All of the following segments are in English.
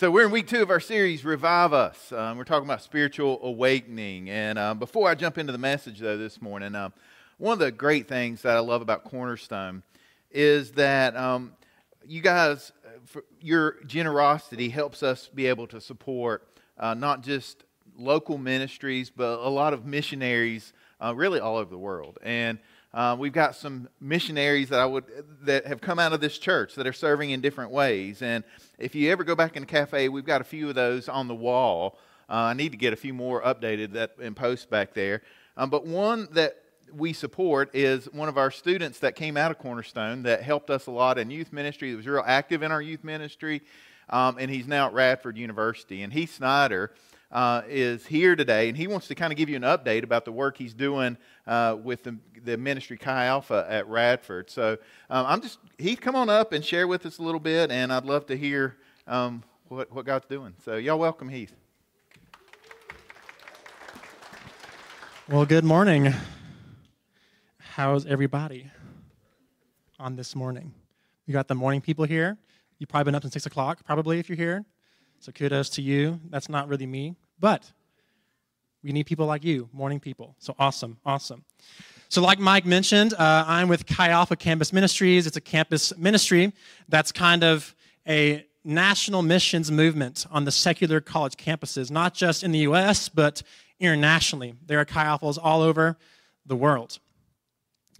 So, we're in week two of our series, Revive Us. Um, we're talking about spiritual awakening. And uh, before I jump into the message, though, this morning, uh, one of the great things that I love about Cornerstone is that um, you guys, your generosity helps us be able to support uh, not just local ministries, but a lot of missionaries uh, really all over the world. And uh, we've got some missionaries that I would that have come out of this church that are serving in different ways. And if you ever go back in the cafe, we've got a few of those on the wall. Uh, I need to get a few more updated that and post back there. Um, but one that we support is one of our students that came out of Cornerstone that helped us a lot in youth ministry. That was real active in our youth ministry, um, and he's now at Radford University. And Heath Snyder uh, is here today, and he wants to kind of give you an update about the work he's doing uh, with the, the, ministry Chi Alpha at Radford. So um, I'm just, Heath, come on up and share with us a little bit, and I'd love to hear um, what, what God's doing. So, y'all welcome Heath. Well, good morning. How's everybody on this morning? We got the morning people here. You've probably been up since 6 o'clock, probably, if you're here. So kudos to you. That's not really me, but we need people like you, morning people. So awesome, awesome. So, like Mike mentioned, uh, I'm with Chi Alpha Campus Ministries. It's a campus ministry that's kind of a national missions movement on the secular college campuses, not just in the US, but internationally. There are Chi Alphas all over the world.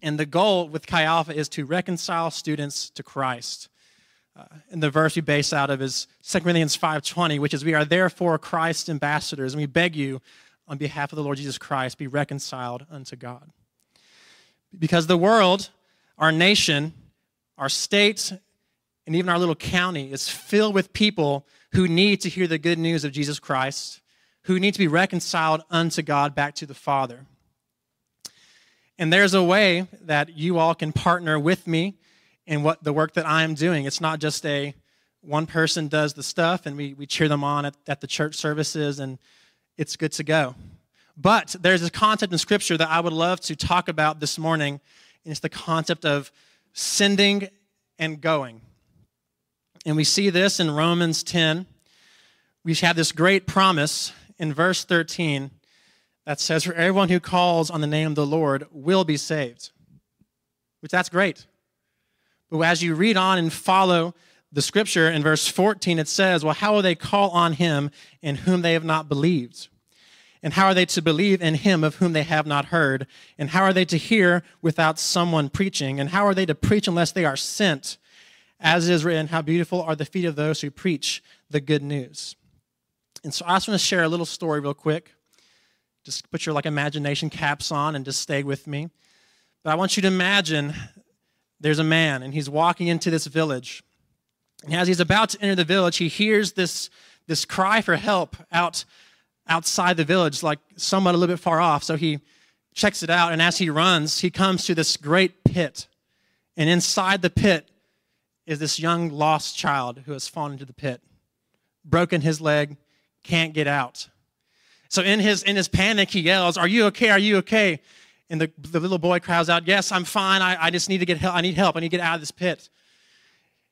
And the goal with Chi Alpha is to reconcile students to Christ. Uh, and the verse we base out of is 2 Corinthians 5.20, which is, We are therefore Christ's ambassadors, and we beg you, on behalf of the Lord Jesus Christ, be reconciled unto God. Because the world, our nation, our state, and even our little county is filled with people who need to hear the good news of Jesus Christ, who need to be reconciled unto God back to the Father. And there's a way that you all can partner with me in what the work that I'm doing. It's not just a one person does the stuff and we, we cheer them on at, at the church services and it's good to go. But there's a concept in Scripture that I would love to talk about this morning, and it's the concept of sending and going. And we see this in Romans 10. We have this great promise in verse 13 that says, For everyone who calls on the name of the Lord will be saved. Which that's great. But as you read on and follow the scripture in verse 14, it says, Well, how will they call on him in whom they have not believed? And how are they to believe in him of whom they have not heard? And how are they to hear without someone preaching? And how are they to preach unless they are sent? As it is written, How beautiful are the feet of those who preach the good news. And so I just want to share a little story real quick. Just put your like imagination caps on and just stay with me. But I want you to imagine there's a man and he's walking into this village. And as he's about to enter the village, he hears this, this cry for help out outside the village, like somewhat a little bit far off. So he checks it out, and as he runs, he comes to this great pit. And inside the pit is this young lost child who has fallen into the pit, broken his leg, can't get out. So in his in his panic, he yells, Are you okay? Are you okay? And the, the little boy cries out, Yes, I'm fine. I, I just need to get help. I need help. I need to get out of this pit.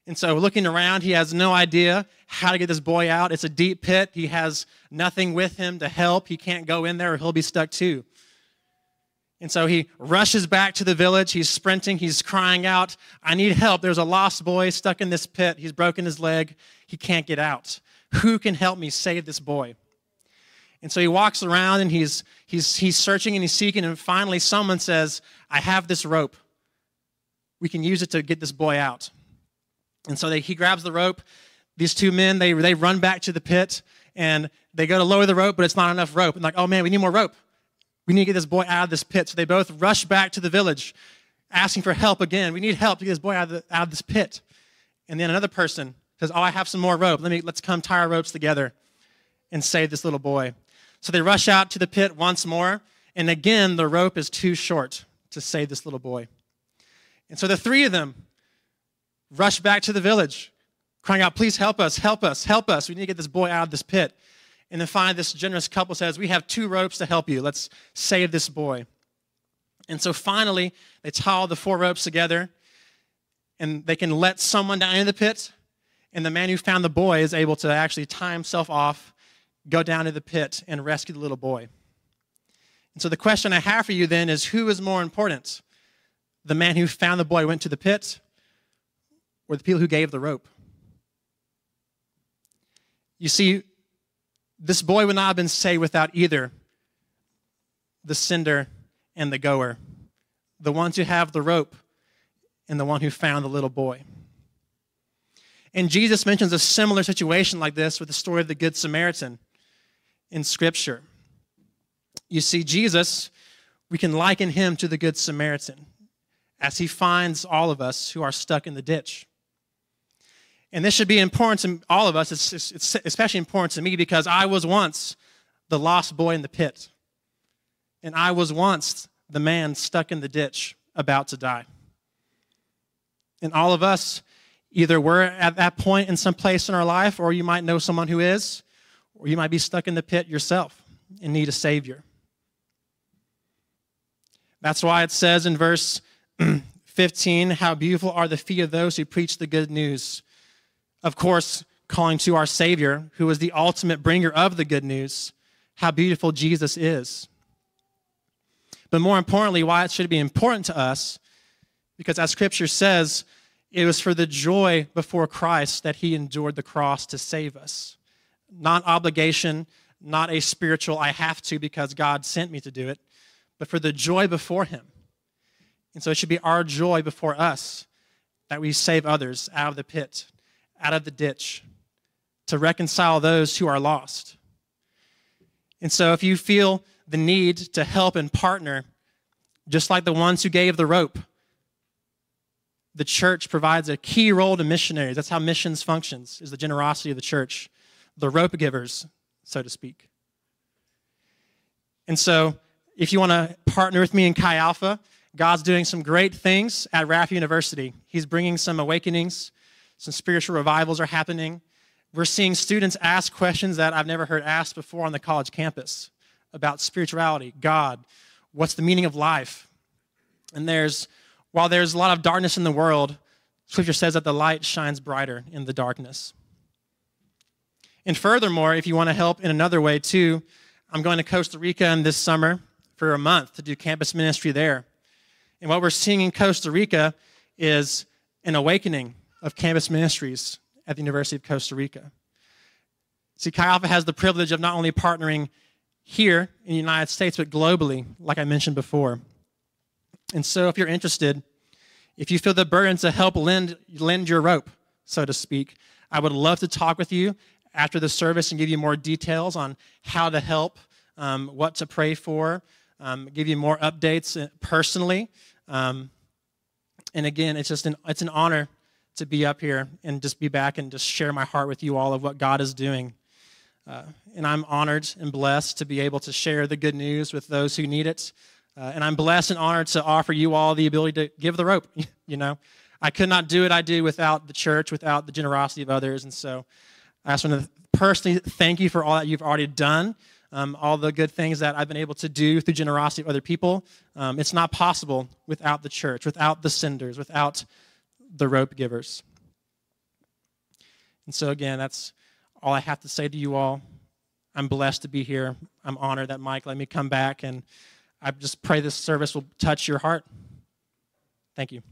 And so, looking around, he has no idea how to get this boy out. It's a deep pit. He has nothing with him to help. He can't go in there or he'll be stuck too. And so he rushes back to the village. He's sprinting. He's crying out, I need help. There's a lost boy stuck in this pit. He's broken his leg. He can't get out. Who can help me save this boy? And so he walks around and he's, he's, he's searching and he's seeking. And finally, someone says, I have this rope. We can use it to get this boy out. And so they, he grabs the rope. These two men, they, they run back to the pit and they go to lower the rope, but it's not enough rope. And like, oh man, we need more rope. We need to get this boy out of this pit. So they both rush back to the village, asking for help again. We need help to get this boy out of, the, out of this pit. And then another person says, oh, I have some more rope. Let me, let's come tie our ropes together and save this little boy. So they rush out to the pit once more, and again, the rope is too short to save this little boy. And so the three of them rush back to the village, crying out, Please help us, help us, help us. We need to get this boy out of this pit. And then finally, this generous couple says, We have two ropes to help you. Let's save this boy. And so finally, they tie all the four ropes together, and they can let someone down in the pit. And the man who found the boy is able to actually tie himself off, go down to the pit, and rescue the little boy. And so the question I have for you then is who is more important? The man who found the boy went to the pit, or the people who gave the rope? You see, this boy would not have been saved without either the sender and the goer, the ones who have the rope and the one who found the little boy. And Jesus mentions a similar situation like this with the story of the Good Samaritan in Scripture. You see, Jesus, we can liken him to the Good Samaritan as he finds all of us who are stuck in the ditch. And this should be important to all of us. It's, especially important to me because I was once the lost boy in the pit. And I was once the man stuck in the ditch about to die. And all of us, either we're at that point in some place in our life, or you might know someone who is, or you might be stuck in the pit yourself and need a Savior. That's why it says in verse 15, How beautiful are the feet of those who preach the good news of course, calling to our Savior, who is the ultimate bringer of the good news, how beautiful Jesus is. But more importantly, why it should be important to us, because as Scripture says, it was for the joy before Christ that he endured the cross to save us. Not obligation, not a spiritual, I have to because God sent me to do it, but for the joy before him. And so it should be our joy before us that we save others out of the pit, out of the ditch to reconcile those who are lost. And so, if you feel the need to help and partner, just like the ones who gave the rope, the church provides a key role to missionaries. That's how missions functions, is the generosity of the church, the rope givers, so to speak. And so, if you want to partner with me in Chi Alpha, God's doing some great things at Radford University. He's bringing some awakenings some spiritual revivals are happening. We're seeing students ask questions that I've never heard asked before on the college campus about spirituality, God, what's the meaning of life? And there's, while there's a lot of darkness in the world, Scripture says that the light shines brighter in the darkness. And furthermore, if you want to help in another way too, I'm going to Costa Rica in this summer for a month to do campus ministry there. And what we're seeing in Costa Rica is an awakening of campus ministries at the University of Costa Rica. See, Chi Alpha has the privilege of not only partnering here in the United States, but globally, like I mentioned before. And so, if you're interested, if you feel the burden to help lend, lend your rope, so to speak, I would love to talk with you after the service and give you more details on how to help, um, what to pray for, um, give you more updates uh, personally. Um, and again, it's just an, it's an honor to be up here and just be back and just share my heart with you all of what God is doing. Uh, and I'm honored and blessed to be able to share the good news with those who need it. Uh, and I'm blessed and honored to offer you all the ability to give the rope. you know, I could not do what I do without the church, without the generosity of others. And so I just want to personally thank you for all that you've already done. Um, all the good things that I've been able to do through generosity of other people. Um, it's not possible without the church, without the senders, without the rope givers. And so, again, that's all I have to say to you all. I'm blessed to be here. I'm honored that Mike let me come back, and I just pray this service will touch your heart. Thank you.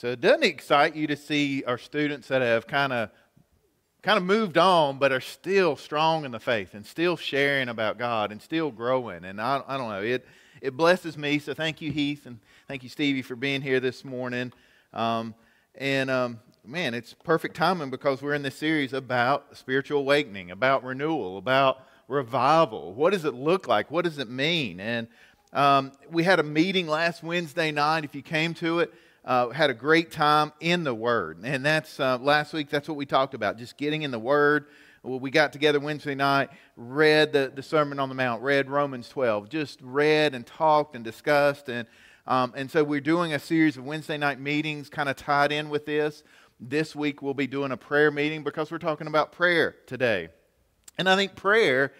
So, it doesn't excite you to see our students that have kind of kind of moved on, but are still strong in the faith and still sharing about God and still growing. And I, I don't know, it, it blesses me. So thank you, Heath, and thank you, Stevie, for being here this morning. Um, and um, man, it's perfect timing because we're in this series about spiritual awakening, about renewal, about revival. What does it look like? What does it mean? And um, we had a meeting last Wednesday night. If you came to it, uh, had a great time in the Word. And that's uh, last week, that's what we talked about, just getting in the Word. Well, we got together Wednesday night, read the, the Sermon on the Mount, read Romans 12, just read and talked and discussed. And, um, and so we're doing a series of Wednesday night meetings kind of tied in with this. This week we'll be doing a prayer meeting because we're talking about prayer today. And I think prayer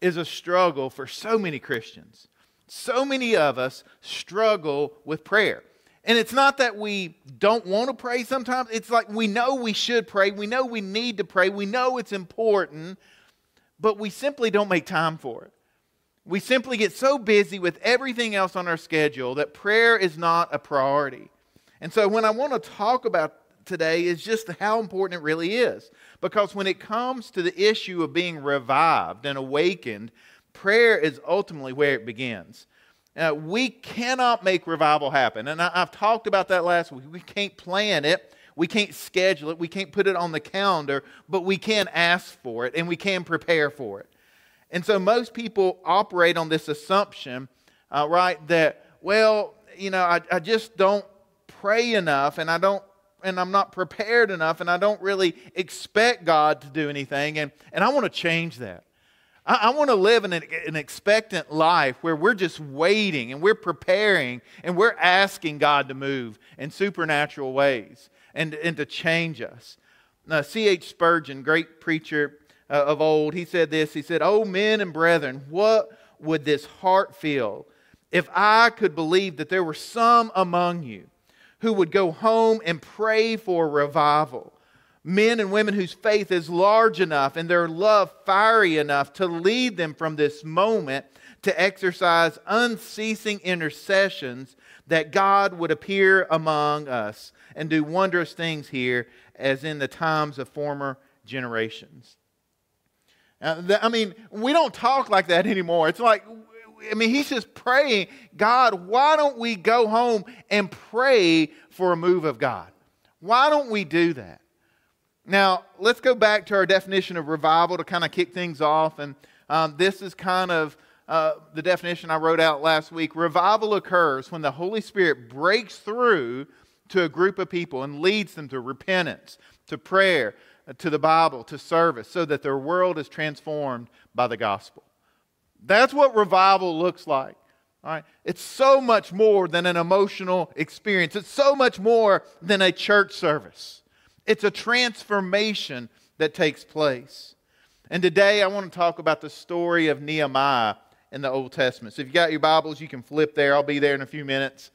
is a struggle for so many Christians. So many of us struggle with prayer. And it's not that we don't want to pray sometimes. It's like we know we should pray. We know we need to pray. We know it's important, but we simply don't make time for it. We simply get so busy with everything else on our schedule that prayer is not a priority. And so, what I want to talk about today is just how important it really is. Because when it comes to the issue of being revived and awakened, prayer is ultimately where it begins. Uh, we cannot make revival happen. And I, I've talked about that last week. We can't plan it. We can't schedule it. We can't put it on the calendar, but we can ask for it and we can prepare for it. And so most people operate on this assumption, uh, right, that, well, you know, I, I just don't pray enough and I don't and I'm not prepared enough and I don't really expect God to do anything. And, and I want to change that. I, I want to live in an, an expectant life where we're just waiting and we're preparing and we're asking God to move in supernatural ways and, and to change us. C.H. Spurgeon, great preacher uh, of old, he said this. He said, Oh, men and brethren, what would this heart feel if I could believe that there were some among you who would go home and pray for revival? Men and women whose faith is large enough and their love fiery enough to lead them from this moment to exercise unceasing intercessions that God would appear among us and do wondrous things here as in the times of former generations. I mean, we don't talk like that anymore. It's like, I mean, he's just praying, God, why don't we go home and pray for a move of God? Why don't we do that? Now, let's go back to our definition of revival to kind of kick things off. And um, this is kind of uh, the definition I wrote out last week. Revival occurs when the Holy Spirit breaks through to a group of people and leads them to repentance, to prayer, uh, to the Bible, to service, so that their world is transformed by the gospel. That's what revival looks like. All right? It's so much more than an emotional experience, it's so much more than a church service. It's a transformation that takes place. And today I want to talk about the story of Nehemiah in the Old Testament. So if you got your Bibles, you can flip there. I'll be there in a few minutes.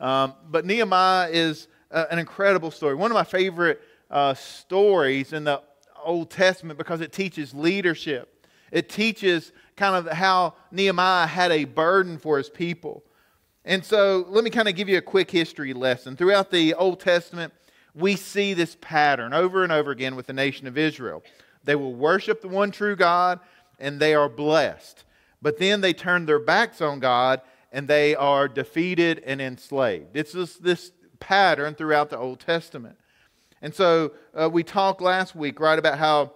Um, but Nehemiah is uh, an incredible story. One of my favorite uh, stories in the Old Testament because it teaches leadership. It teaches kind of how Nehemiah had a burden for his people. And so let me kind of give you a quick history lesson. Throughout the Old Testament, we see this pattern over and over again with the nation of Israel. They will worship the one true God and they are blessed. But then they turn their backs on God and they are defeated and enslaved. It's this pattern throughout the Old Testament. And so uh, we talked last week, right, about how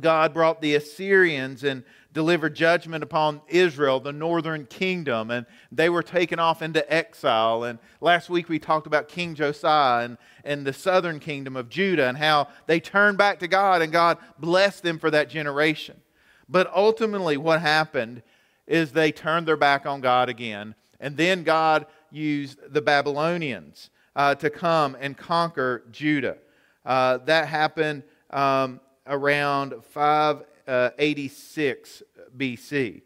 God brought the Assyrians and delivered judgment upon Israel, the northern kingdom, and they were taken off into exile. And last week we talked about King Josiah and, and the southern kingdom of Judah and how they turned back to God and God blessed them for that generation. But ultimately, what happened is they turned their back on God again. And then God used the Babylonians uh, to come and conquer Judah. Uh, that happened um, around 5 uh, 86 BC.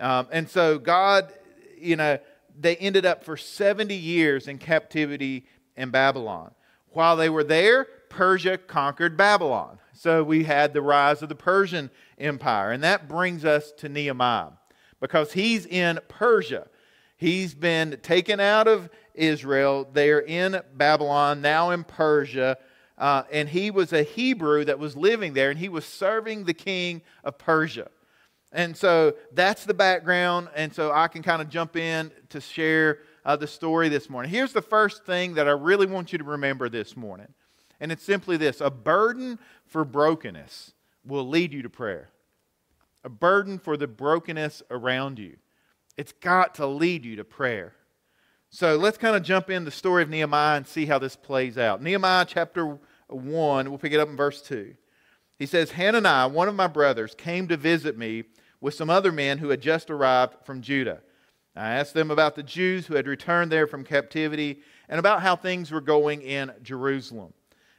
Um, and so God, you know, they ended up for 70 years in captivity in Babylon. While they were there, Persia conquered Babylon. So we had the rise of the Persian Empire. And that brings us to Nehemiah because he's in Persia. He's been taken out of Israel. They're in Babylon, now in Persia. Uh, and he was a Hebrew that was living there, and he was serving the king of Persia. And so that's the background, and so I can kind of jump in to share uh, the story this morning. Here's the first thing that I really want you to remember this morning, and it's simply this a burden for brokenness will lead you to prayer. A burden for the brokenness around you. It's got to lead you to prayer. So let's kind of jump in the story of Nehemiah and see how this plays out. Nehemiah chapter 1, we'll pick it up in verse 2. He says, Hananiah, one of my brothers, came to visit me with some other men who had just arrived from Judah. I asked them about the Jews who had returned there from captivity and about how things were going in Jerusalem.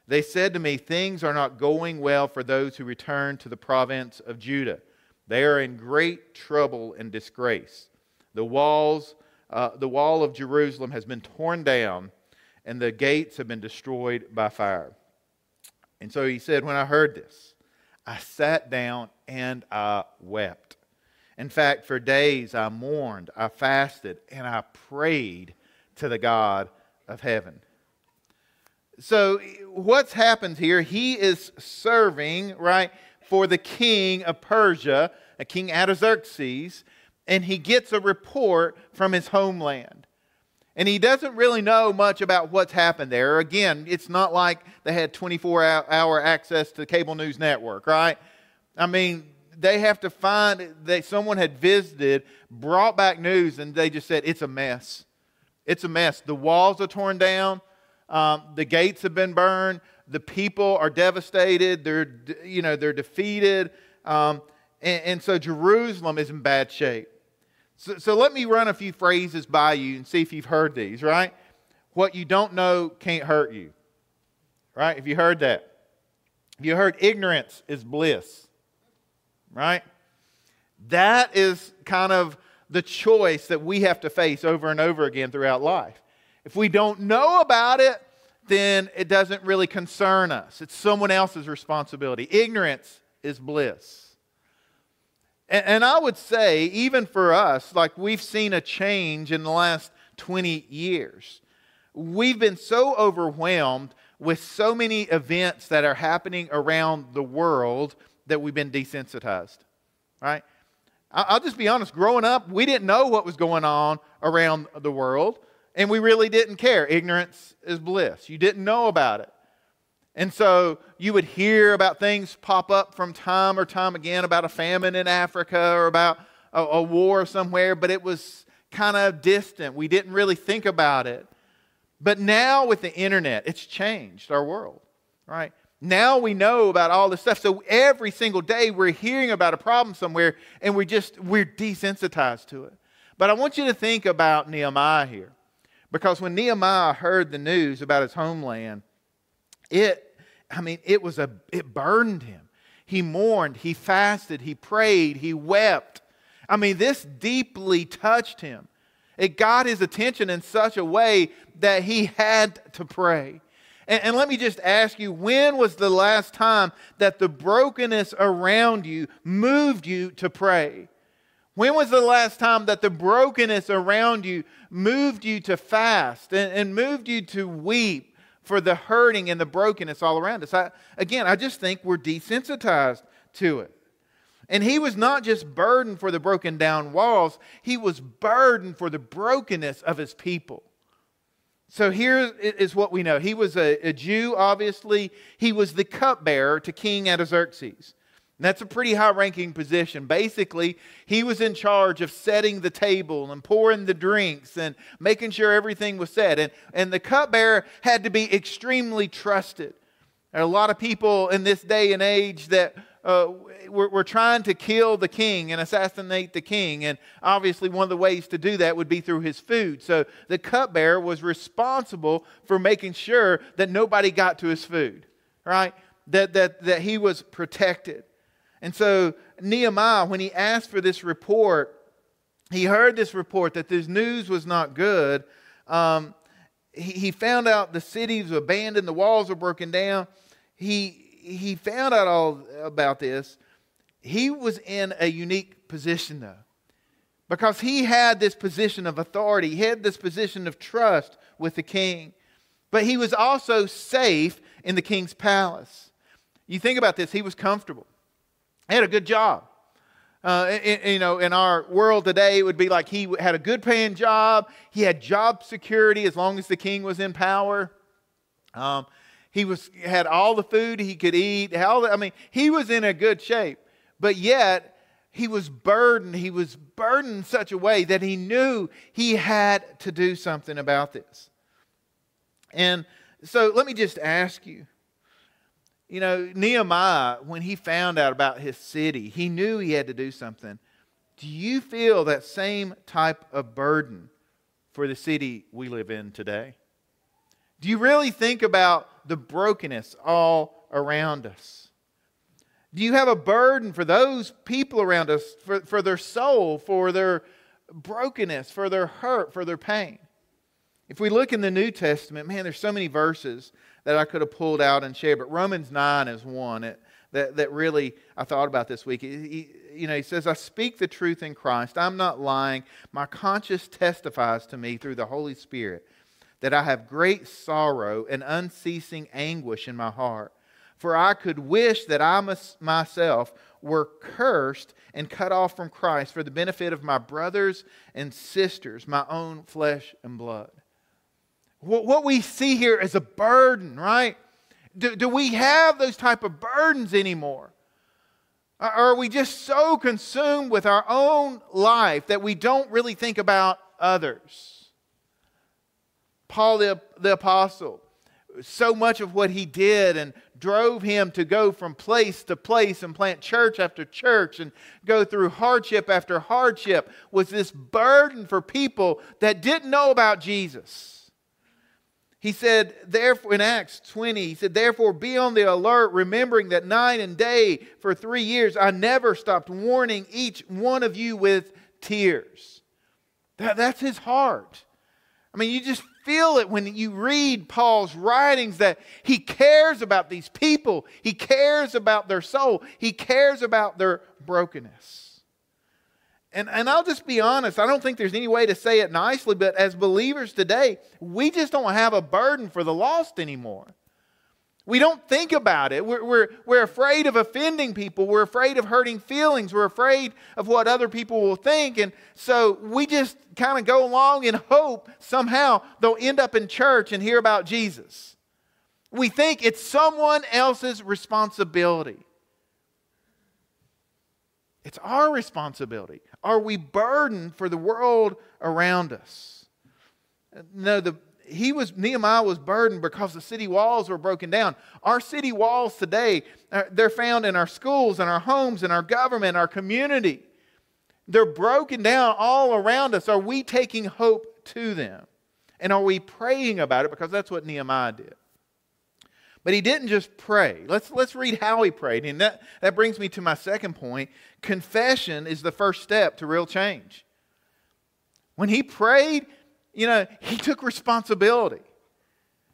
They said to me, Things are not going well for those who return to the province of Judah. They are in great trouble and disgrace. The walls, uh, the wall of Jerusalem has been torn down, and the gates have been destroyed by fire. And so he said, When I heard this, I sat down and I wept. In fact, for days I mourned, I fasted, and I prayed to the God of heaven. So, what's happened here? He is serving, right, for the king of Persia, a King Artaxerxes, and he gets a report from his homeland. And he doesn't really know much about what's happened there. Again, it's not like they had 24 hour access to cable news network, right? I mean, they have to find that someone had visited, brought back news, and they just said, it's a mess. It's a mess. The walls are torn down, um, the gates have been burned, the people are devastated, they're, you know, they're defeated. Um, and, and so Jerusalem is in bad shape. So, so let me run a few phrases by you and see if you've heard these, right? What you don't know can't hurt you, right? If you heard that. If you heard ignorance is bliss, right? That is kind of the choice that we have to face over and over again throughout life. If we don't know about it, then it doesn't really concern us. It's someone else's responsibility. Ignorance is bliss. And, I would say, even for us, like we've seen a change in the last 20 years. We've been so overwhelmed with so many events that are happening around the world that we've been desensitized. Right? I'll just be honest, growing up, we didn't know what was going on around the world, and we really didn't care. Ignorance is bliss. You didn't know about it. And so you would hear about things pop up from time or time again about a famine in Africa or about a, a war somewhere, but it was kind of distant. We didn't really think about it. But now with the internet, it's changed our world, right? Now we know about all this stuff. So every single day we're hearing about a problem somewhere and we're just, we're desensitized to it. But I want you to think about Nehemiah here. Because when Nehemiah heard the news about his homeland, it, I mean, it was a, it burned him. He mourned, he fasted, he prayed, he wept. I mean, this deeply touched him. It got his attention in such a way that he had to pray. And, and, let me just ask you when was the last time that the brokenness around you moved you to pray? When was the last time that the brokenness around you moved you to fast and, and moved you to weep for the hurting and the brokenness all around us. I, again, I just think we're desensitized to it. And he was not just burdened for the broken down walls, he was burdened for the brokenness of his people. So here is what we know. He was a, a Jew, obviously. He was the cupbearer to King Artaxerxes. That's a pretty high ranking position. Basically, he was in charge of setting the table and pouring the drinks and making sure everything was set. And, and the cupbearer had to be extremely trusted. There are a lot of people in this day and age that uh, we're, we're trying to kill the king and assassinate the king. And obviously, one of the ways to do that would be through his food. So the cupbearer was responsible for making sure that nobody got to his food, right? That, that, that he was protected. And so Nehemiah, when he asked for this report, he heard this report that this news was not good. Um, he, he found out the cities were abandoned, the walls were broken down. He, he found out all about this. He was in a unique position, though, because he had this position of authority, he had this position of trust with the king. But he was also safe in the king's palace. You think about this, he was comfortable. He had a good job. Uh, in, you know, in our world today, it would be like he had a good paying job. He had job security as long as the king was in power. Um, he was had all the food he could eat. All the, I mean, he was in a good shape. But yet, he was burdened. He was burdened in such a way that he knew he had to do something about this. And so, let me just ask you you know, Nehemiah, when he found out about his city, he knew he had to do something. Do you feel that same type of burden for the city we live in today? Do you really think about the brokenness all around us? Do you have a burden for those people around us, for, for their soul, for their brokenness, for their hurt, for their pain. If we look in the New Testament, man, there's so many verses that I could have pulled out and shared, but Romans 9 is one that, that, that really I thought about this week. He, you know, he says, I speak the truth in Christ. I'm not lying. My conscience testifies to me through the Holy Spirit that I have great sorrow and unceasing anguish in my heart. For I could wish that I myself were cursed and cut off from Christ for the benefit of my brothers and sisters, my own flesh and blood. What we see here is a burden, right? Do, do we have those type of burdens anymore? Or are we just so consumed with our own life that we don't really think about others? Paul the, the Apostle, so much of what he did and drove him to go from place to place and plant church after church and go through hardship after hardship was this burden for people that didn't know about Jesus. He said, therefore, in Acts 20, he said, therefore be on the alert, remembering that night and day for three years I never stopped warning each one of you with tears. That, that's his heart. I mean, you just feel it when you read Paul's writings that he cares about these people, he cares about their soul, he cares about their brokenness. And, and I'll just be honest, I don't think there's any way to say it nicely, but as believers today, we just don't have a burden for the lost anymore. We don't think about it. We're, we're, we're afraid of offending people. We're afraid of hurting feelings. We're afraid of what other people will think. And so we just kind of go along and hope somehow they'll end up in church and hear about Jesus. We think it's someone else's responsibility. It's our responsibility. Are we burdened for the world around us? No, the, he was Nehemiah was burdened because the city walls were broken down. Our city walls today, uh, they're found in our schools, in our homes, in our government, our community. They're broken down all around us. Are we taking hope to them? And are we praying about it? Because that's what Nehemiah did. But he didn't just pray. Let's, let's read how he prayed. And that, that brings me to my second point. Confession is the first step to real change. When he prayed, you know, he took responsibility.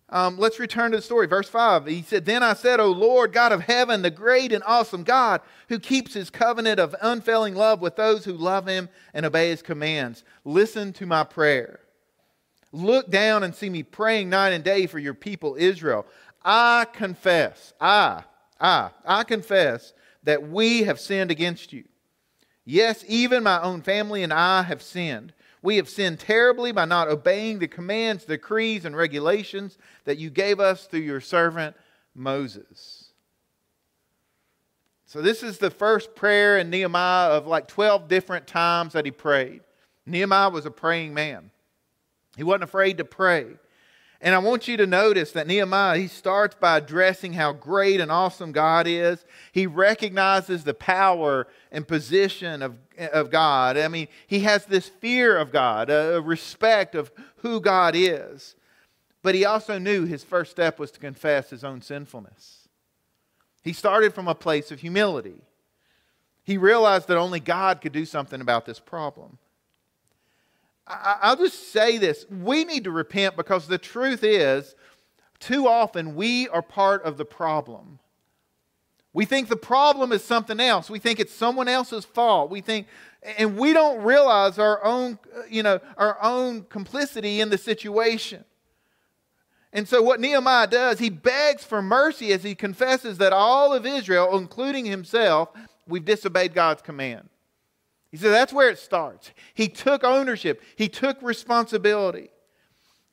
Um, let's return to the story. Verse 5. He said, Then I said, O Lord, God of heaven, the great and awesome God, who keeps his covenant of unfailing love with those who love him and obey his commands, listen to my prayer. Look down and see me praying night and day for your people Israel. I confess, I, I, I confess that we have sinned against you. Yes, even my own family and I have sinned. We have sinned terribly by not obeying the commands, decrees, and regulations that you gave us through your servant Moses. So, this is the first prayer in Nehemiah of like 12 different times that he prayed. Nehemiah was a praying man, he wasn't afraid to pray. And I want you to notice that Nehemiah, he starts by addressing how great and awesome God is. He recognizes the power and position of, of God. I mean, he has this fear of God, a respect of who God is. But he also knew his first step was to confess his own sinfulness. He started from a place of humility. He realized that only God could do something about this problem. I'll just say this. We need to repent because the truth is, too often we are part of the problem. We think the problem is something else. We think it's someone else's fault. We think, and we don't realize our own, you know, our own complicity in the situation. And so, what Nehemiah does, he begs for mercy as he confesses that all of Israel, including himself, we've disobeyed God's command. He said that's where it starts. He took ownership, he took responsibility.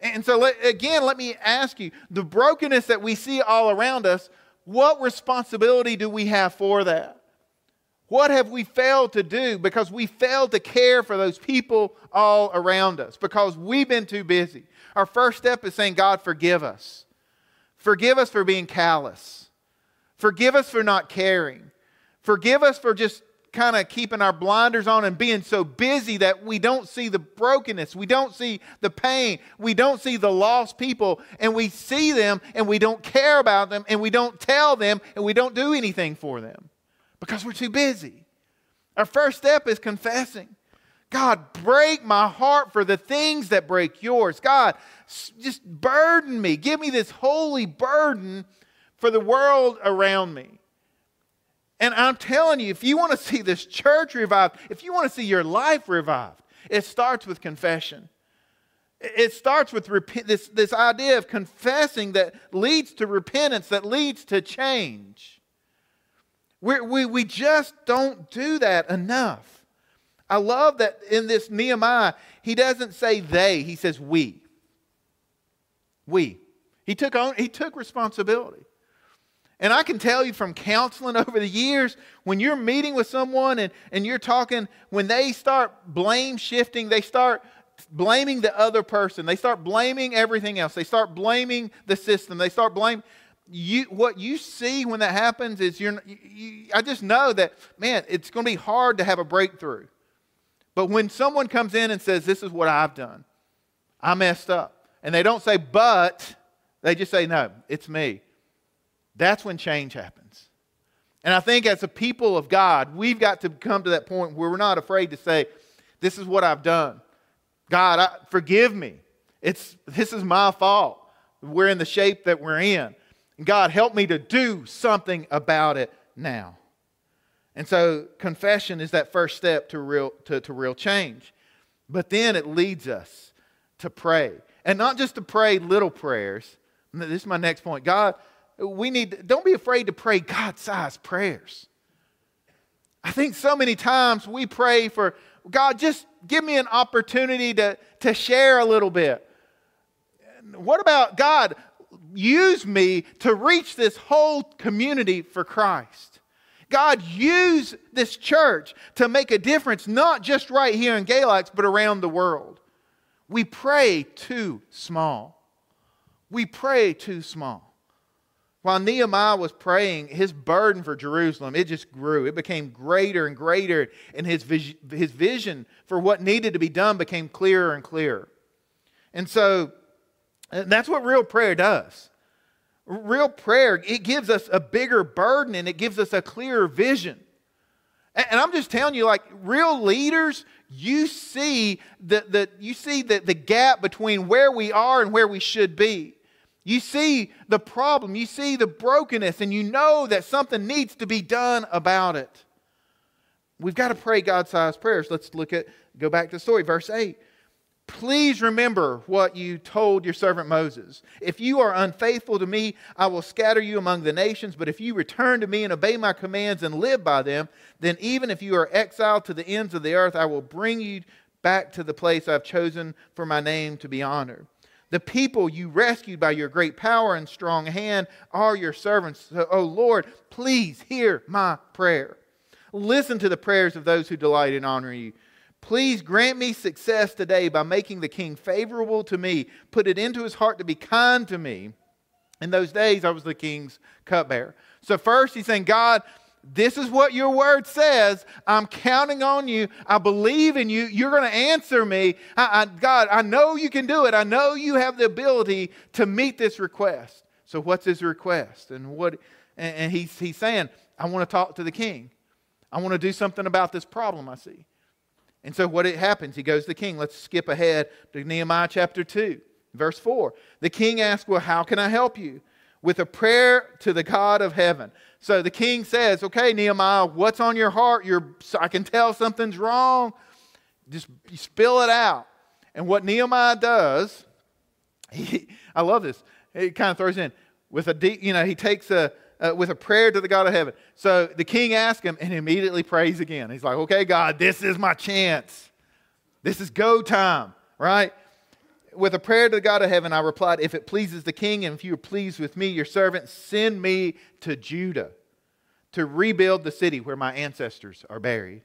And so, let, again, let me ask you the brokenness that we see all around us, what responsibility do we have for that? What have we failed to do because we failed to care for those people all around us because we've been too busy? Our first step is saying, God, forgive us. Forgive us for being callous. Forgive us for not caring. Forgive us for just kind of keeping our blinders on and being so busy that we don't see the brokenness, we don't see the pain, we don't see the lost people, and we see them and we don't care about them and we don't tell them and we don't do anything for them because we're too busy. Our first step is confessing. God, break my heart for the things that break yours. God, just burden me. Give me this holy burden for the world around me. And I'm telling you, if you want to see this church revived, if you want to see your life revived, it starts with confession. It starts with rep- this, this idea of confessing that leads to repentance, that leads to change. we we, we just don't do that enough. I love that in this Nehemiah, he doesn't say they, he says we. We. He took, on, he took responsibility. And I can tell you from counseling over the years, when you're meeting with someone and, and you're talking, when they start blame shifting, they start blaming the other person, they start blaming everything else, they start blaming the system, they start blaming. You, what you see when that happens is you're, you, you, I just know that, man, it's going to be hard to have a breakthrough. But when someone comes in and says, This is what I've done, I messed up, and they don't say, But, they just say, No, it's me. That's when change happens. And I think as a people of God, we've got to come to that point where we're not afraid to say, This is what I've done. God, I, forgive me. It's, this is my fault. We're in the shape that we're in. God, help me to do something about it now. And so confession is that first step to real, to, to real change. But then it leads us to pray. And not just to pray little prayers. This is my next point. God, we need, don't be afraid to pray God sized prayers. I think so many times we pray for, God, just give me an opportunity to, to share a little bit. What about God, use me to reach this whole community for Christ? God, use this church to make a difference, not just right here in Galax, but around the world. We pray too small. We pray too small. While Nehemiah was praying, his burden for Jerusalem, it just grew. It became greater and greater, and his vision, his vision for what needed to be done became clearer and clearer. And so that's what real prayer does. Real prayer, it gives us a bigger burden and it gives us a clearer vision. And I'm just telling you, like real leaders, you see the, the, you see the, the gap between where we are and where we should be. You see the problem, you see the brokenness, and you know that something needs to be done about it. We've got to pray God sized prayers. Let's look at, go back to the story, verse 8. Please remember what you told your servant Moses. If you are unfaithful to me, I will scatter you among the nations. But if you return to me and obey my commands and live by them, then even if you are exiled to the ends of the earth, I will bring you back to the place I've chosen for my name to be honored. The people you rescued by your great power and strong hand are your servants. So, oh Lord, please hear my prayer. Listen to the prayers of those who delight in honoring you. Please grant me success today by making the king favorable to me. Put it into his heart to be kind to me. In those days, I was the king's cupbearer. So, first, he's saying, God, this is what your word says. I'm counting on you. I believe in you. You're going to answer me. I, I, God, I know you can do it. I know you have the ability to meet this request. So, what's his request? And what? And, and he's, he's saying, I want to talk to the king. I want to do something about this problem I see. And so what it happens, he goes to the king. Let's skip ahead to Nehemiah chapter 2, verse 4. The king asks, Well, how can I help you? With a prayer to the God of heaven. So the king says, Okay, Nehemiah, what's on your heart? You're, I can tell something's wrong. Just spill it out. And what Nehemiah does, he, I love this. He kind of throws in with a deep, you know, he takes a, uh, with a prayer to the God of heaven. So the king asks him and immediately prays again. He's like, okay, God, this is my chance. This is go time, right? With a prayer to the God of heaven, I replied, If it pleases the king and if you are pleased with me, your servant, send me to Judah to rebuild the city where my ancestors are buried.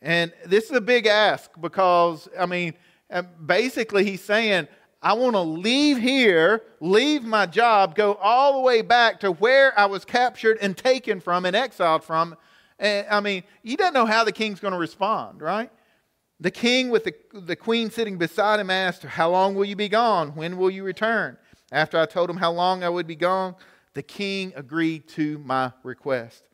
And this is a big ask because, I mean, uh, basically he's saying, I want to leave here, leave my job, go all the way back to where I was captured and taken from and exiled from. And, I mean, you don't know how the king's going to respond, right? The king with the, the queen sitting beside him asked, How long will you be gone? When will you return? After I told him how long I would be gone, the king agreed to my request.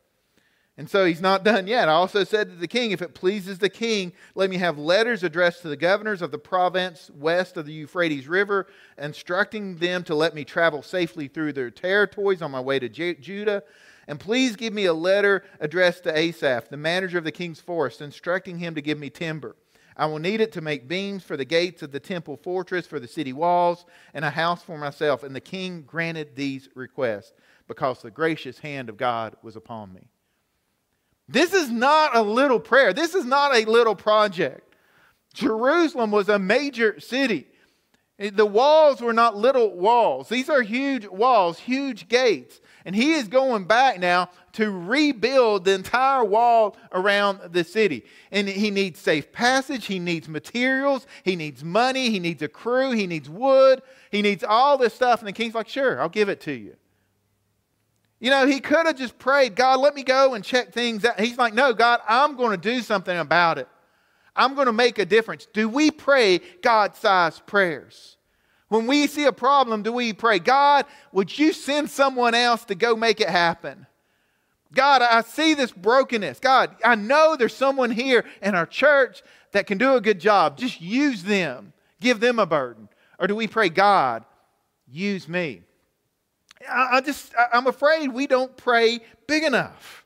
And so he's not done yet. I also said to the king, If it pleases the king, let me have letters addressed to the governors of the province west of the Euphrates River, instructing them to let me travel safely through their territories on my way to Judah. And please give me a letter addressed to Asaph, the manager of the king's forest, instructing him to give me timber. I will need it to make beams for the gates of the temple fortress, for the city walls, and a house for myself. And the king granted these requests because the gracious hand of God was upon me. This is not a little prayer. This is not a little project. Jerusalem was a major city. The walls were not little walls. These are huge walls, huge gates. And he is going back now to rebuild the entire wall around the city. And he needs safe passage, he needs materials, he needs money, he needs a crew, he needs wood, he needs all this stuff. And the king's like, Sure, I'll give it to you. You know, he could have just prayed, God, let me go and check things out. He's like, No, God, I'm going to do something about it. I'm going to make a difference. Do we pray God sized prayers? When we see a problem, do we pray, God, would you send someone else to go make it happen? God, I see this brokenness. God, I know there's someone here in our church that can do a good job. Just use them, give them a burden. Or do we pray, God, use me? I, just, I'm afraid we don't pray big enough.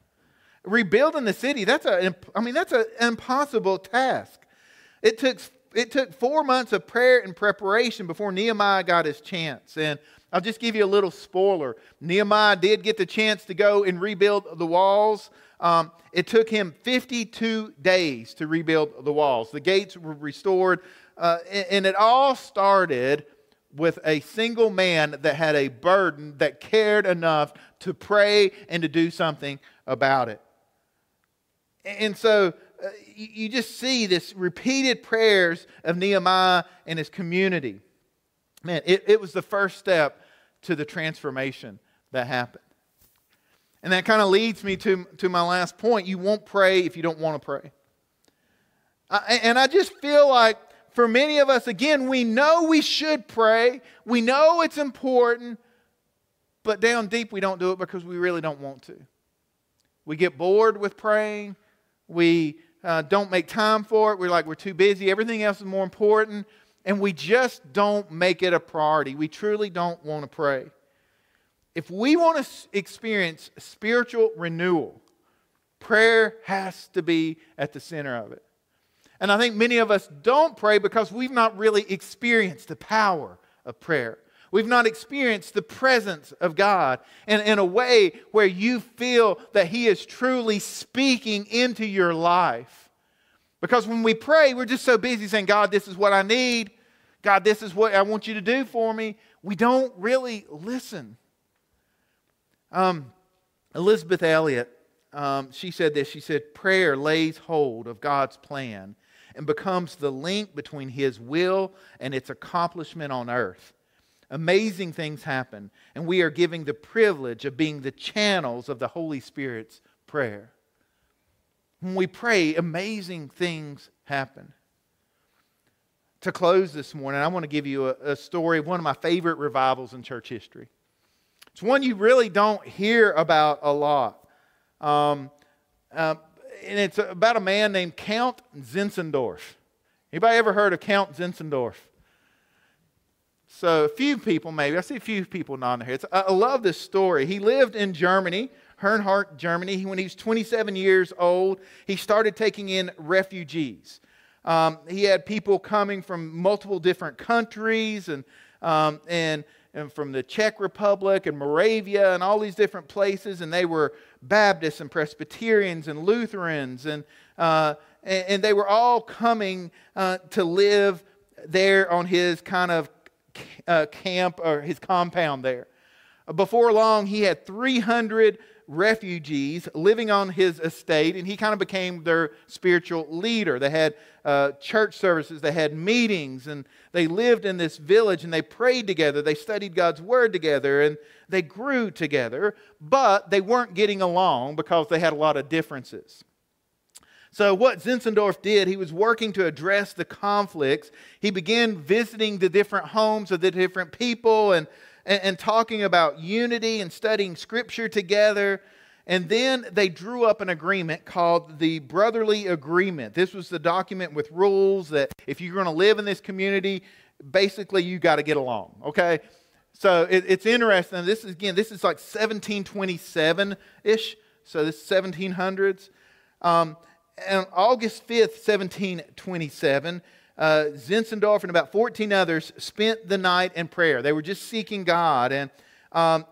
Rebuilding the city, that's a, I mean, that's an impossible task. It took it took four months of prayer and preparation before Nehemiah got his chance. And I'll just give you a little spoiler. Nehemiah did get the chance to go and rebuild the walls. Um, it took him 52 days to rebuild the walls. The gates were restored, uh, and, and it all started with a single man that had a burden that cared enough to pray and to do something about it. And so uh, you just see this repeated prayers of Nehemiah and his community. Man, it, it was the first step to the transformation that happened. And that kind of leads me to, to my last point. You won't pray if you don't want to pray. I, and I just feel like for many of us, again, we know we should pray, we know it's important, but down deep we don't do it because we really don't want to. We get bored with praying. We uh, don't make time for it. We're like, we're too busy. Everything else is more important. And we just don't make it a priority. We truly don't want to pray. If we want to experience spiritual renewal, prayer has to be at the center of it. And I think many of us don't pray because we've not really experienced the power of prayer. We've not experienced the presence of God in, in a way where you feel that He is truly speaking into your life. Because when we pray, we're just so busy saying, God, this is what I need. God, this is what I want you to do for me. We don't really listen. Um, Elisabeth Elliot, um, she said this. She said, Prayer lays hold of God's plan and becomes the link between His will and its accomplishment on earth amazing things happen, and we are giving the privilege of being the channels of the Holy Spirit's prayer. When we pray, amazing things happen. To close this morning, I want to give you a, a story of one of my favorite revivals in church history. It's one you really don't hear about a lot. Um, uh, and it's about a man named Count Zinzendorf. Anybody ever heard of Count Zinzendorf? So, a few people maybe. I see a few people nodding their heads. I love this story. He lived in Germany, Herrnhut, Germany. When he was 27 years old, he started taking in refugees. Um, he had people coming from multiple different countries and, um, and, and from the Czech Republic and Moravia and all these different places. And they were Baptists and Presbyterians and Lutherans. And, uh, and, and, they were all coming uh, to live there on his kind of uh, camp or his compound there. Before long, he had 300 refugees living on his estate, and he kind of became their spiritual leader. They had uh, church services, they had meetings, and they lived in this village and they prayed together. They studied God's word together, and they grew together, but they weren't getting along because they had a lot of differences. So, what Zinzendorf did, he was working to address the conflicts. He began visiting the different homes of the different people and, and, and talking about unity and studying scripture together. And then they drew up an agreement called the Brotherly Agreement. This was the document with rules that if you're going to live in this community, basically you got to get along, okay? So it, it's interesting. This is, again, this is like 1727 ish, so this is 1700s. Um, on August 5th, 1727, uh, Zinzendorf and about 14 others spent the night in prayer. They were just seeking God. And um,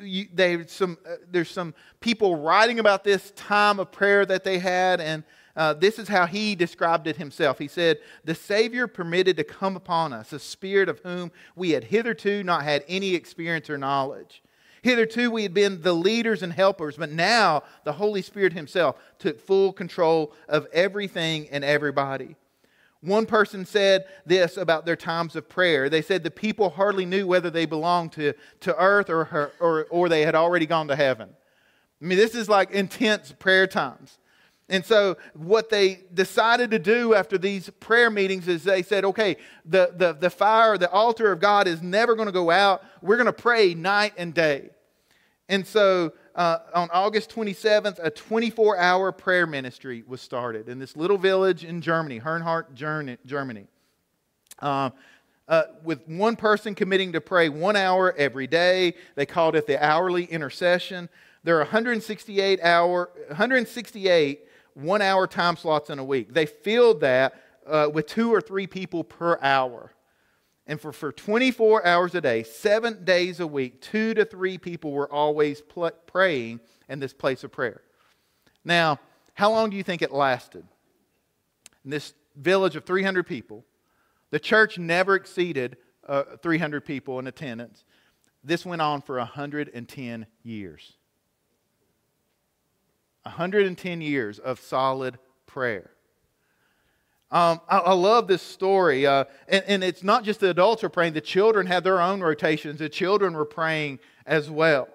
you, they, some, uh, there's some people writing about this time of prayer that they had, and uh, this is how he described it himself. He said, The Savior permitted to come upon us a spirit of whom we had hitherto not had any experience or knowledge. Hitherto we had been the leaders and helpers, but now the Holy Spirit Himself took full control of everything and everybody. One person said this about their times of prayer. They said the people hardly knew whether they belonged to, to earth or, or, or they had already gone to heaven. I mean, this is like intense prayer times. And so, what they decided to do after these prayer meetings is they said, okay, the, the, the fire, the altar of God is never going to go out. We're going to pray night and day. And so, uh, on August 27th, a 24 hour prayer ministry was started in this little village in Germany, Herrnhut, Germany. Uh, uh, with one person committing to pray one hour every day. They called it the hourly intercession. There are 168 hour, 168 one hour time slots in a week. They filled that uh, with two or three people per hour. And for, for 24 hours a day, seven days a week, two to three people were always pl- praying in this place of prayer. Now, how long do you think it lasted? In this village of 300 people, the church never exceeded uh, 300 people in attendance. This went on for 110 years. 110 years of solid prayer. Um, I, I, love this story. Uh, and, and, it's not just the adults are praying, the children had their own rotations. The children were praying as well.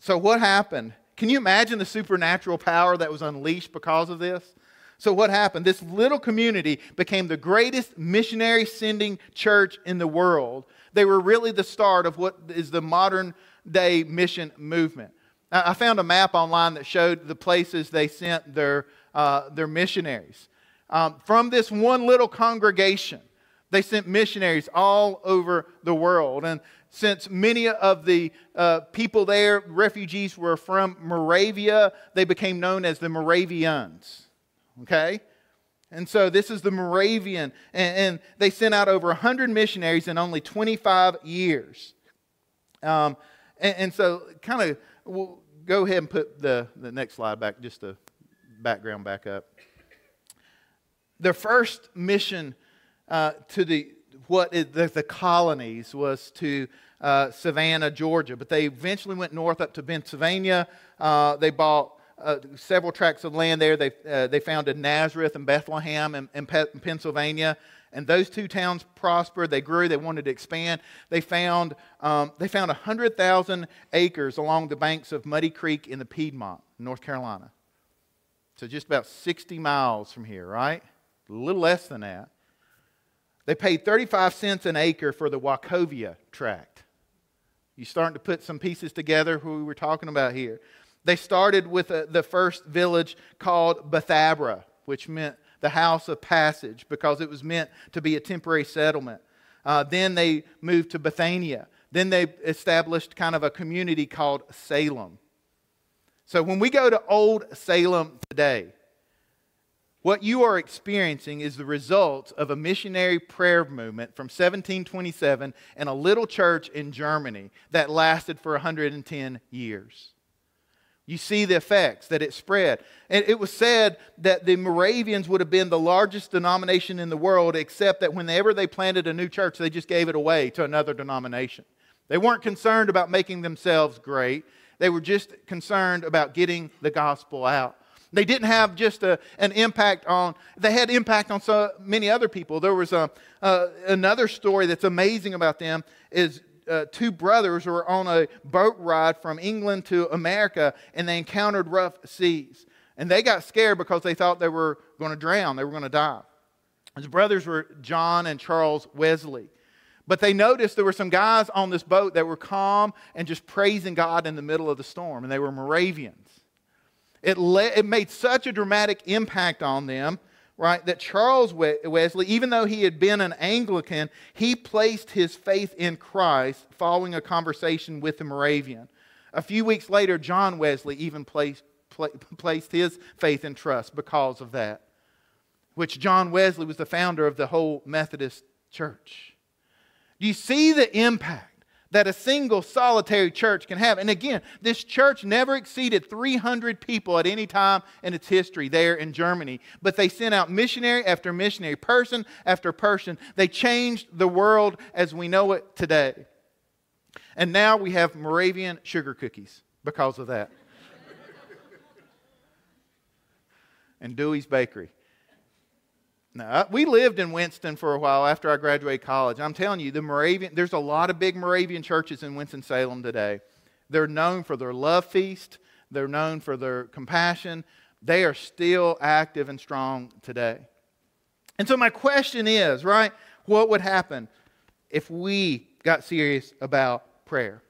So, what happened? Can you imagine the supernatural power that was unleashed because of this? So, what happened? This little community became the greatest missionary sending church in the world. They were really the start of what is the modern day mission movement. I found a map online that showed the places they sent their, uh, their missionaries. Um, from this one little congregation, they sent missionaries all over the world. And since many of the uh, people there, refugees, were from Moravia, they became known as the Moravians. Okay? And so this is the Moravian. And, and they sent out over 100 missionaries in only 25 years. Um, and, and so, kind of We'll go ahead and put the, the next slide back, just the background back up. Their first mission uh, to the what is the, the colonies was to uh, Savannah, Georgia, but they eventually went north up to Pennsylvania. Uh, they bought uh, several tracts of land there. They, uh, they founded Nazareth and Bethlehem in, in, in Pennsylvania and those two towns prospered. They grew. They wanted to expand. They found, um, they found 100,000 acres along the banks of Muddy Creek in the Piedmont, North Carolina. So just about 60 miles from here, right? A little less than that. They paid 35 cents an acre for the Wachovia tract. You starting to put some pieces together who we were talking about here. They started with a, the first village called Bethabara, which meant the house of passage because it was meant to be a temporary settlement. Uh, then they moved to Bethania. Then they established kind of a community called Salem. So when we go to Old Salem today, what you are experiencing is the result of a missionary prayer movement from 1727 in a little church in Germany that lasted for 110 years. You see the effects that it spread. And it was said that the Moravians would have been the largest denomination in the world, except that whenever they planted a new church, they just gave it away to another denomination. They weren't concerned about making themselves great, they were just concerned about getting the gospel out. They didn't have just a, an impact on, they had impact on so many other people. There was a, another story that's amazing about them is uh, two brothers were on a boat ride from England to America and they encountered rough seas. And they got scared because they thought they were going to drown, they were going to die. His brothers were John and Charles Wesley. But they noticed there were some guys on this boat that were calm and just praising God in the middle of the storm, and they were Moravians. It, le- it made such a dramatic impact on them, right, that Charles Wesley, even though he had been an Anglican, he placed his faith in Christ following a conversation with the Moravian. A few weeks later, John Wesley even placed, pla- placed his faith and trust because of that, which John Wesley was the founder of the whole Methodist Church. Do you see the impact? That a single solitary church can have. And again, this church never exceeded 300 people at any time in its history there in Germany. But they sent out missionary after missionary, person after person. They changed the world as we know it today. And now we have Moravian sugar cookies because of that. and Dewey's Bakery. We lived in Winston for a while after I graduated college. I'm telling you, the Moravian, there's a lot of big Moravian churches in Winston-Salem today. They're known for their love feast, they're known for their compassion. They are still active and strong today. And so, my question is, right, what would happen if we got serious about prayer?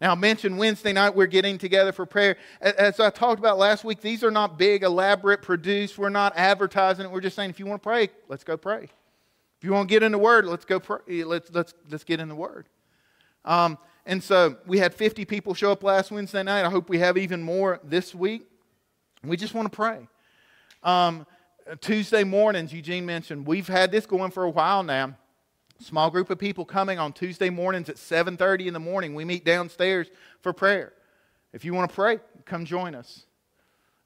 Now, I mentioned Wednesday night we're getting together for prayer. As I talked about last week, these are not big, elaborate, produced. We're not advertising it. We're just saying if you want to pray, let's go pray. If you want to get in the Word, let's go pray. Let's, let's, let's get in the Word. Um, and so we had 50 people show up last Wednesday night. I hope we have even more this week. We just want to pray. Um, Tuesday mornings, Eugene mentioned, we've had this going for a while now small group of people coming on Tuesday mornings at 7:30 in the morning. We meet downstairs for prayer. If you want to pray, come join us.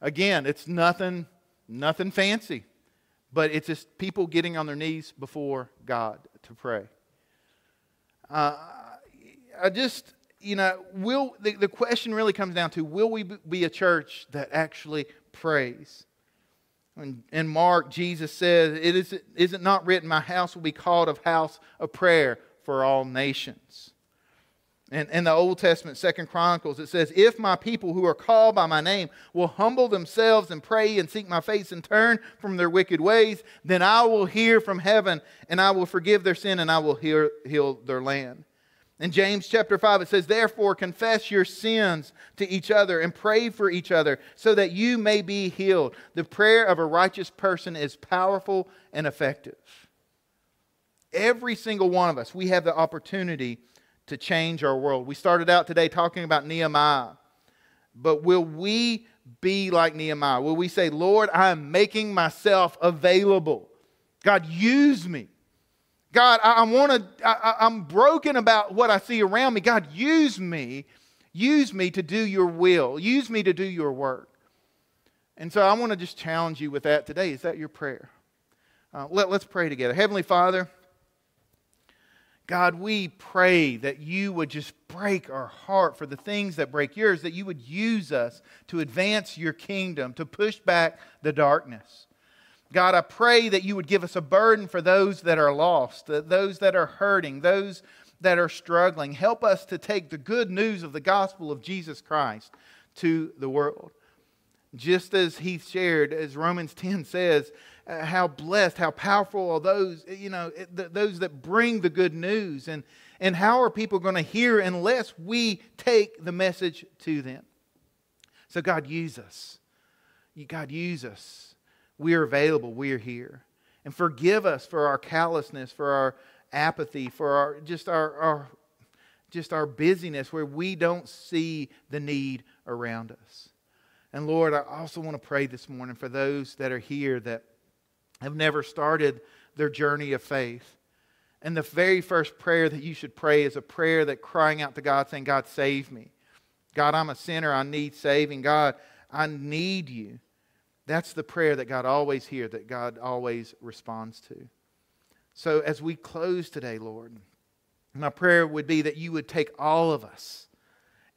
Again, it's nothing nothing fancy, but it's just people getting on their knees before God to pray. Uh, I just, you know, will the, the question really comes down to will we be a church that actually prays? In Mark, Jesus says, it is, is it not written, My house will be called a house of prayer for all nations? And in the Old Testament, Second Chronicles, it says, If my people who are called by my name will humble themselves and pray and seek my face and turn from their wicked ways, then I will hear from heaven and I will forgive their sin and I will heal, heal their land. In James chapter 5, it says, Therefore, confess your sins to each other and pray for each other so that you may be healed. The prayer of a righteous person is powerful and effective. Every single one of us, we have the opportunity to change our world. We started out today talking about Nehemiah. But will we be like Nehemiah? Will we say, Lord, I am making myself available? God, use me. God, I, I want to, I'm broken about what I see around me. God, use me. Use me to do your will. Use me to do your work. And so I want to just challenge you with that today. Is that your prayer? Uh, let, let's pray together. Heavenly Father, God, we pray that you would just break our heart for the things that break yours, that you would use us to advance your kingdom, to push back the darkness. God, I pray that you would give us a burden for those that are lost, those that are hurting, those that are struggling. Help us to take the good news of the gospel of Jesus Christ to the world. Just as he shared, as Romans 10 says, uh, how blessed, how powerful are those, you know, th- those that bring the good news. And, and how are people going to hear unless we take the message to them? So, God, use us. God, use us we are available. We are here. And forgive us for our callousness, for our apathy, for our just our, our just our busyness where we don't see the need around us. And Lord, I also want to pray this morning for those that are here that have never started their journey of faith. And the very first prayer that you should pray is a prayer that crying out to God, saying, God, save me. God, I'm a sinner. I need saving. God, I need you. That's the prayer that God always hears, that God always responds to. So as we close today, Lord, my prayer would be that you would take all of us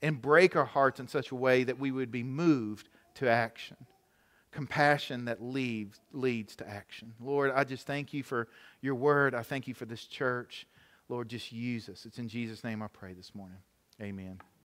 and break our hearts in such a way that we would be moved to action. Compassion that leads, leads to action. Lord, I just thank you for your word. I thank you for this church. Lord, just use us. It's in Jesus' name I pray this morning. Amen.